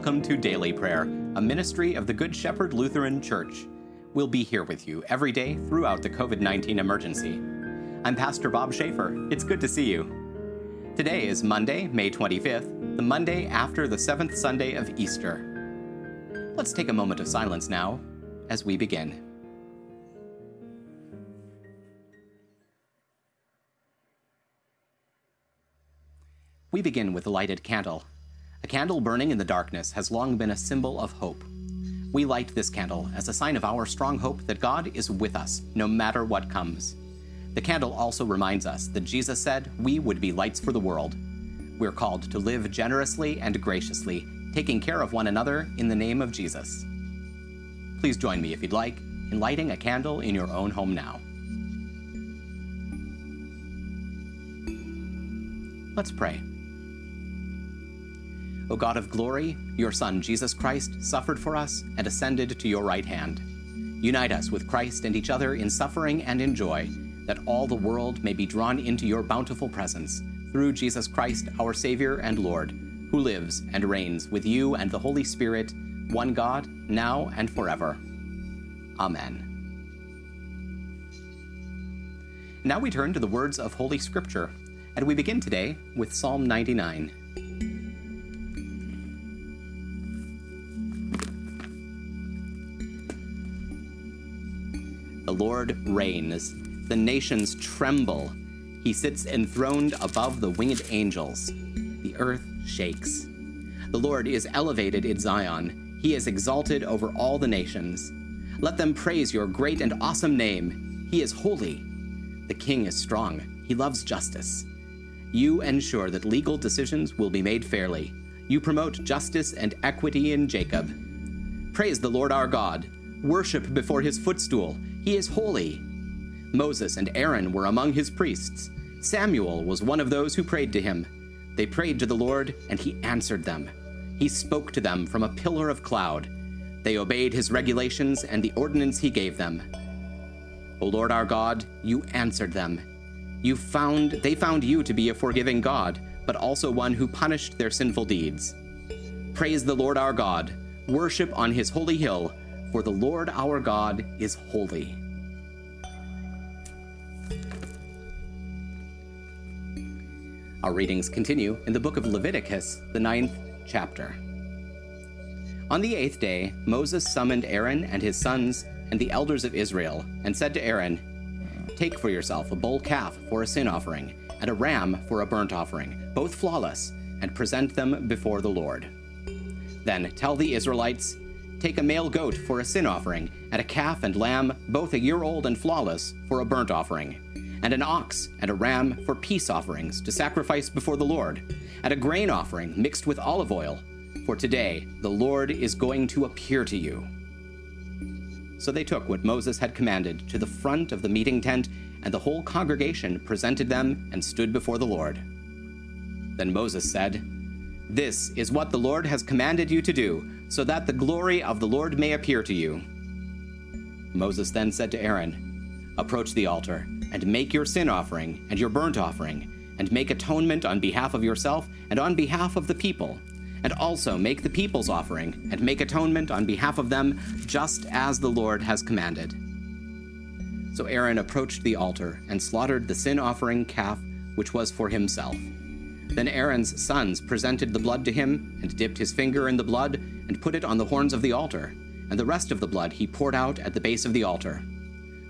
welcome to Daily Prayer, a ministry of the Good Shepherd Lutheran Church. We'll be here with you every day throughout the COVID 19 emergency. I'm Pastor Bob Schaefer. It's good to see you. Today is Monday, May 25th, the Monday after the seventh Sunday of Easter. Let's take a moment of silence now as we begin. We begin with a lighted candle. A candle burning in the darkness has long been a symbol of hope. We light this candle as a sign of our strong hope that God is with us no matter what comes. The candle also reminds us that Jesus said we would be lights for the world. We're called to live generously and graciously, taking care of one another in the name of Jesus. Please join me if you'd like in lighting a candle in your own home now. Let's pray. O God of glory, your Son, Jesus Christ, suffered for us and ascended to your right hand. Unite us with Christ and each other in suffering and in joy, that all the world may be drawn into your bountiful presence, through Jesus Christ, our Savior and Lord, who lives and reigns with you and the Holy Spirit, one God, now and forever. Amen. Now we turn to the words of Holy Scripture, and we begin today with Psalm 99. Lord reigns. The nations tremble. He sits enthroned above the winged angels. The earth shakes. The Lord is elevated in Zion. He is exalted over all the nations. Let them praise your great and awesome name. He is holy. The king is strong. He loves justice. You ensure that legal decisions will be made fairly. You promote justice and equity in Jacob. Praise the Lord our God. Worship before his footstool. He is holy. Moses and Aaron were among his priests. Samuel was one of those who prayed to him. They prayed to the Lord, and he answered them. He spoke to them from a pillar of cloud. They obeyed his regulations and the ordinance he gave them. O Lord our God, you answered them. You found they found you to be a forgiving God, but also one who punished their sinful deeds. Praise the Lord our God. Worship on his holy hill for the Lord our God is holy. Our readings continue in the book of Leviticus, the ninth chapter. On the eighth day, Moses summoned Aaron and his sons and the elders of Israel, and said to Aaron, Take for yourself a bull calf for a sin offering, and a ram for a burnt offering, both flawless, and present them before the Lord. Then tell the Israelites, take a male goat for a sin offering, and a calf and lamb, both a year old and flawless, for a burnt offering, and an ox and a ram for peace offerings to sacrifice before the Lord, and a grain offering mixed with olive oil. For today the Lord is going to appear to you. So they took what Moses had commanded to the front of the meeting tent, and the whole congregation presented them and stood before the Lord. Then Moses said, This is what the Lord has commanded you to do so that the glory of the Lord may appear to you. Moses then said to Aaron, Approach the altar, and make your sin offering and your burnt offering, and make atonement on behalf of yourself and on behalf of the people, and also make the people's offering, and make atonement on behalf of them, just as the Lord has commanded. So Aaron approached the altar and slaughtered the sin offering calf, which was for himself. Then Aaron's sons presented the blood to him, and dipped his finger in the blood, and put it on the horns of the altar, and the rest of the blood he poured out at the base of the altar.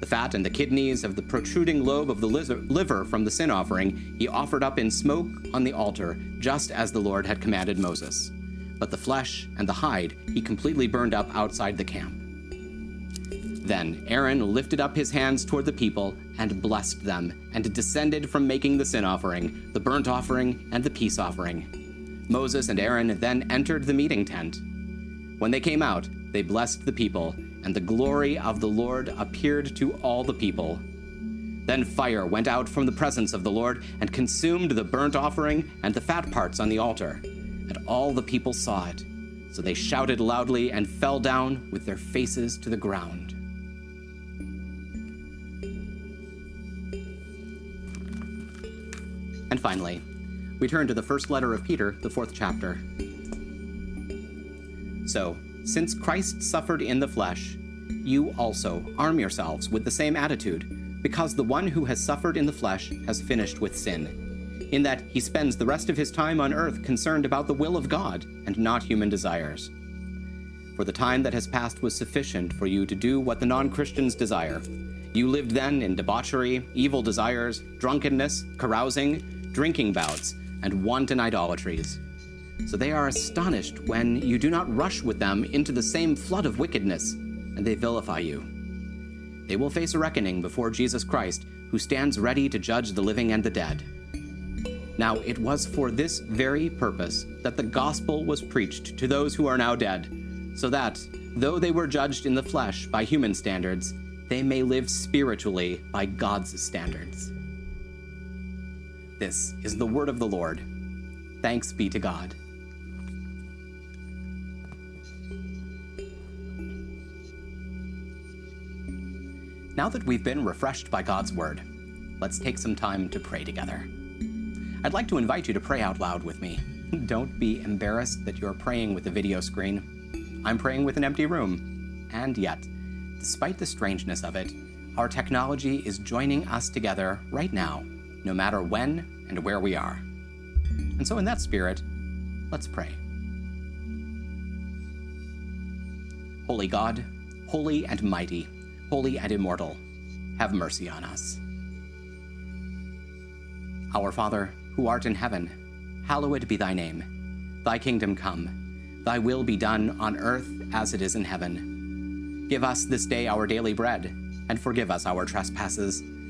The fat and the kidneys of the protruding lobe of the liver from the sin offering he offered up in smoke on the altar, just as the Lord had commanded Moses. But the flesh and the hide he completely burned up outside the camp. Then Aaron lifted up his hands toward the people and blessed them, and descended from making the sin offering, the burnt offering, and the peace offering. Moses and Aaron then entered the meeting tent. When they came out, they blessed the people, and the glory of the Lord appeared to all the people. Then fire went out from the presence of the Lord and consumed the burnt offering and the fat parts on the altar. And all the people saw it. So they shouted loudly and fell down with their faces to the ground. And finally, we turn to the first letter of Peter, the fourth chapter. So, since Christ suffered in the flesh, you also arm yourselves with the same attitude, because the one who has suffered in the flesh has finished with sin, in that he spends the rest of his time on earth concerned about the will of God and not human desires. For the time that has passed was sufficient for you to do what the non Christians desire. You lived then in debauchery, evil desires, drunkenness, carousing, drinking bouts, and wanton idolatries. So they are astonished when you do not rush with them into the same flood of wickedness, and they vilify you. They will face a reckoning before Jesus Christ, who stands ready to judge the living and the dead. Now, it was for this very purpose that the gospel was preached to those who are now dead so that, though they were judged in the flesh by human standards, they may live spiritually by God's standards. This is the word of the Lord. Thanks be to God. Now that we've been refreshed by God's word, let's take some time to pray together. I'd like to invite you to pray out loud with me. Don't be embarrassed that you're praying with a video screen. I'm praying with an empty room. And yet, despite the strangeness of it, our technology is joining us together right now, no matter when and where we are. And so, in that spirit, let's pray. Holy God, holy and mighty, holy and immortal, have mercy on us. Our Father, who art in heaven, hallowed be thy name. Thy kingdom come. Thy will be done on earth as it is in heaven. Give us this day our daily bread, and forgive us our trespasses,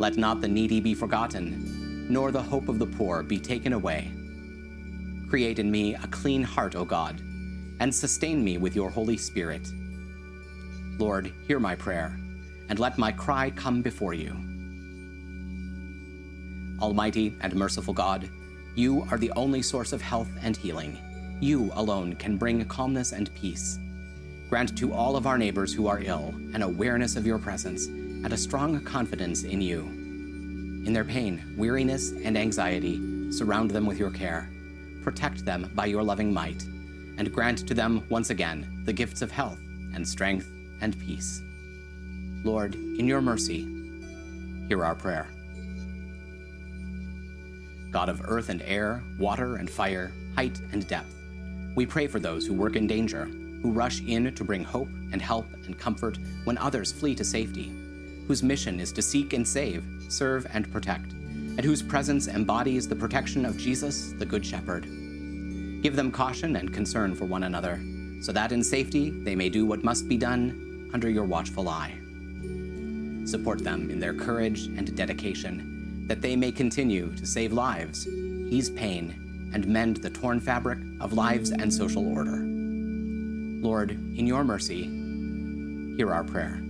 Let not the needy be forgotten, nor the hope of the poor be taken away. Create in me a clean heart, O God, and sustain me with your Holy Spirit. Lord, hear my prayer, and let my cry come before you. Almighty and merciful God, you are the only source of health and healing. You alone can bring calmness and peace. Grant to all of our neighbors who are ill an awareness of your presence and a strong confidence in you. In their pain, weariness, and anxiety, surround them with your care. Protect them by your loving might, and grant to them once again the gifts of health and strength and peace. Lord, in your mercy, hear our prayer. God of earth and air, water and fire, height and depth, we pray for those who work in danger who rush in to bring hope and help and comfort when others flee to safety, whose mission is to seek and save, serve and protect, and whose presence embodies the protection of Jesus, the Good Shepherd. Give them caution and concern for one another, so that in safety they may do what must be done under your watchful eye. Support them in their courage and dedication, that they may continue to save lives, ease pain, and mend the torn fabric of lives and social order. Lord, in your mercy, hear our prayer.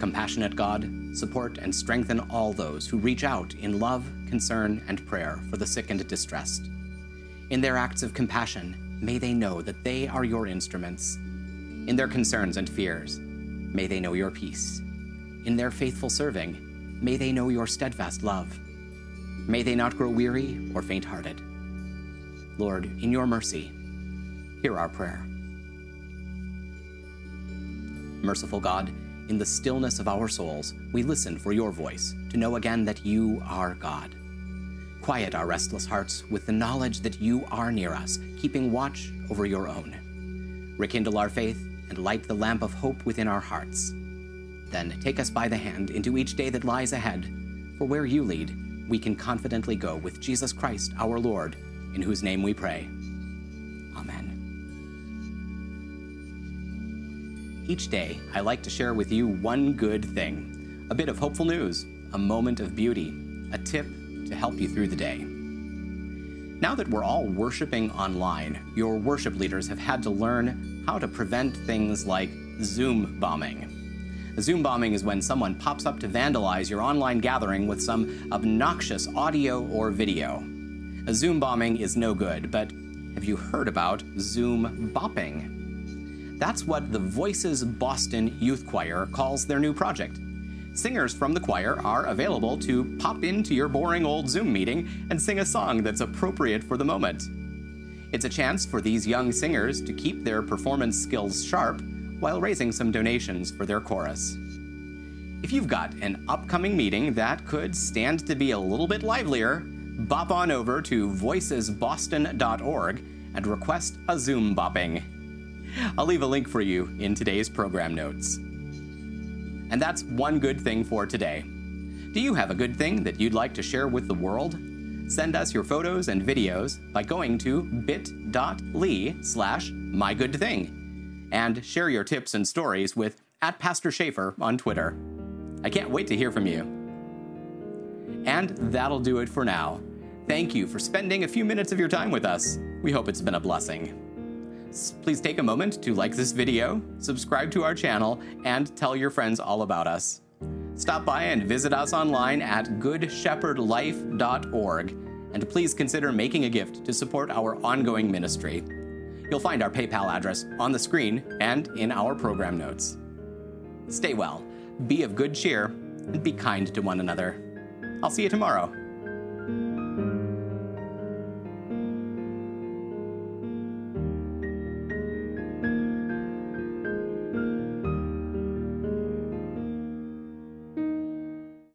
Compassionate God, support and strengthen all those who reach out in love, concern, and prayer for the sick and distressed. In their acts of compassion, may they know that they are your instruments. In their concerns and fears, may they know your peace. In their faithful serving, may they know your steadfast love. May they not grow weary or faint hearted. Lord, in your mercy, hear our prayer. Merciful God, in the stillness of our souls, we listen for your voice to know again that you are God. Quiet our restless hearts with the knowledge that you are near us, keeping watch over your own. Rekindle our faith and light the lamp of hope within our hearts. Then take us by the hand into each day that lies ahead, for where you lead, we can confidently go with Jesus Christ, our Lord, in whose name we pray. Each day, I like to share with you one good thing a bit of hopeful news, a moment of beauty, a tip to help you through the day. Now that we're all worshiping online, your worship leaders have had to learn how to prevent things like Zoom bombing. Zoom bombing is when someone pops up to vandalize your online gathering with some obnoxious audio or video. A Zoom bombing is no good, but have you heard about Zoom bopping? That's what the Voices Boston Youth Choir calls their new project. Singers from the choir are available to pop into your boring old Zoom meeting and sing a song that's appropriate for the moment. It's a chance for these young singers to keep their performance skills sharp while raising some donations for their chorus. If you've got an upcoming meeting that could stand to be a little bit livelier, bop on over to voicesboston.org and request a Zoom bopping. I'll leave a link for you in today's program notes. And that's one good thing for today. Do you have a good thing that you'd like to share with the world? Send us your photos and videos by going to bit.ly slash mygoodthing and share your tips and stories with at Pastor Schaefer on Twitter. I can't wait to hear from you. And that'll do it for now. Thank you for spending a few minutes of your time with us. We hope it's been a blessing. Please take a moment to like this video, subscribe to our channel, and tell your friends all about us. Stop by and visit us online at goodshepherdlife.org, and please consider making a gift to support our ongoing ministry. You'll find our PayPal address on the screen and in our program notes. Stay well, be of good cheer, and be kind to one another. I'll see you tomorrow.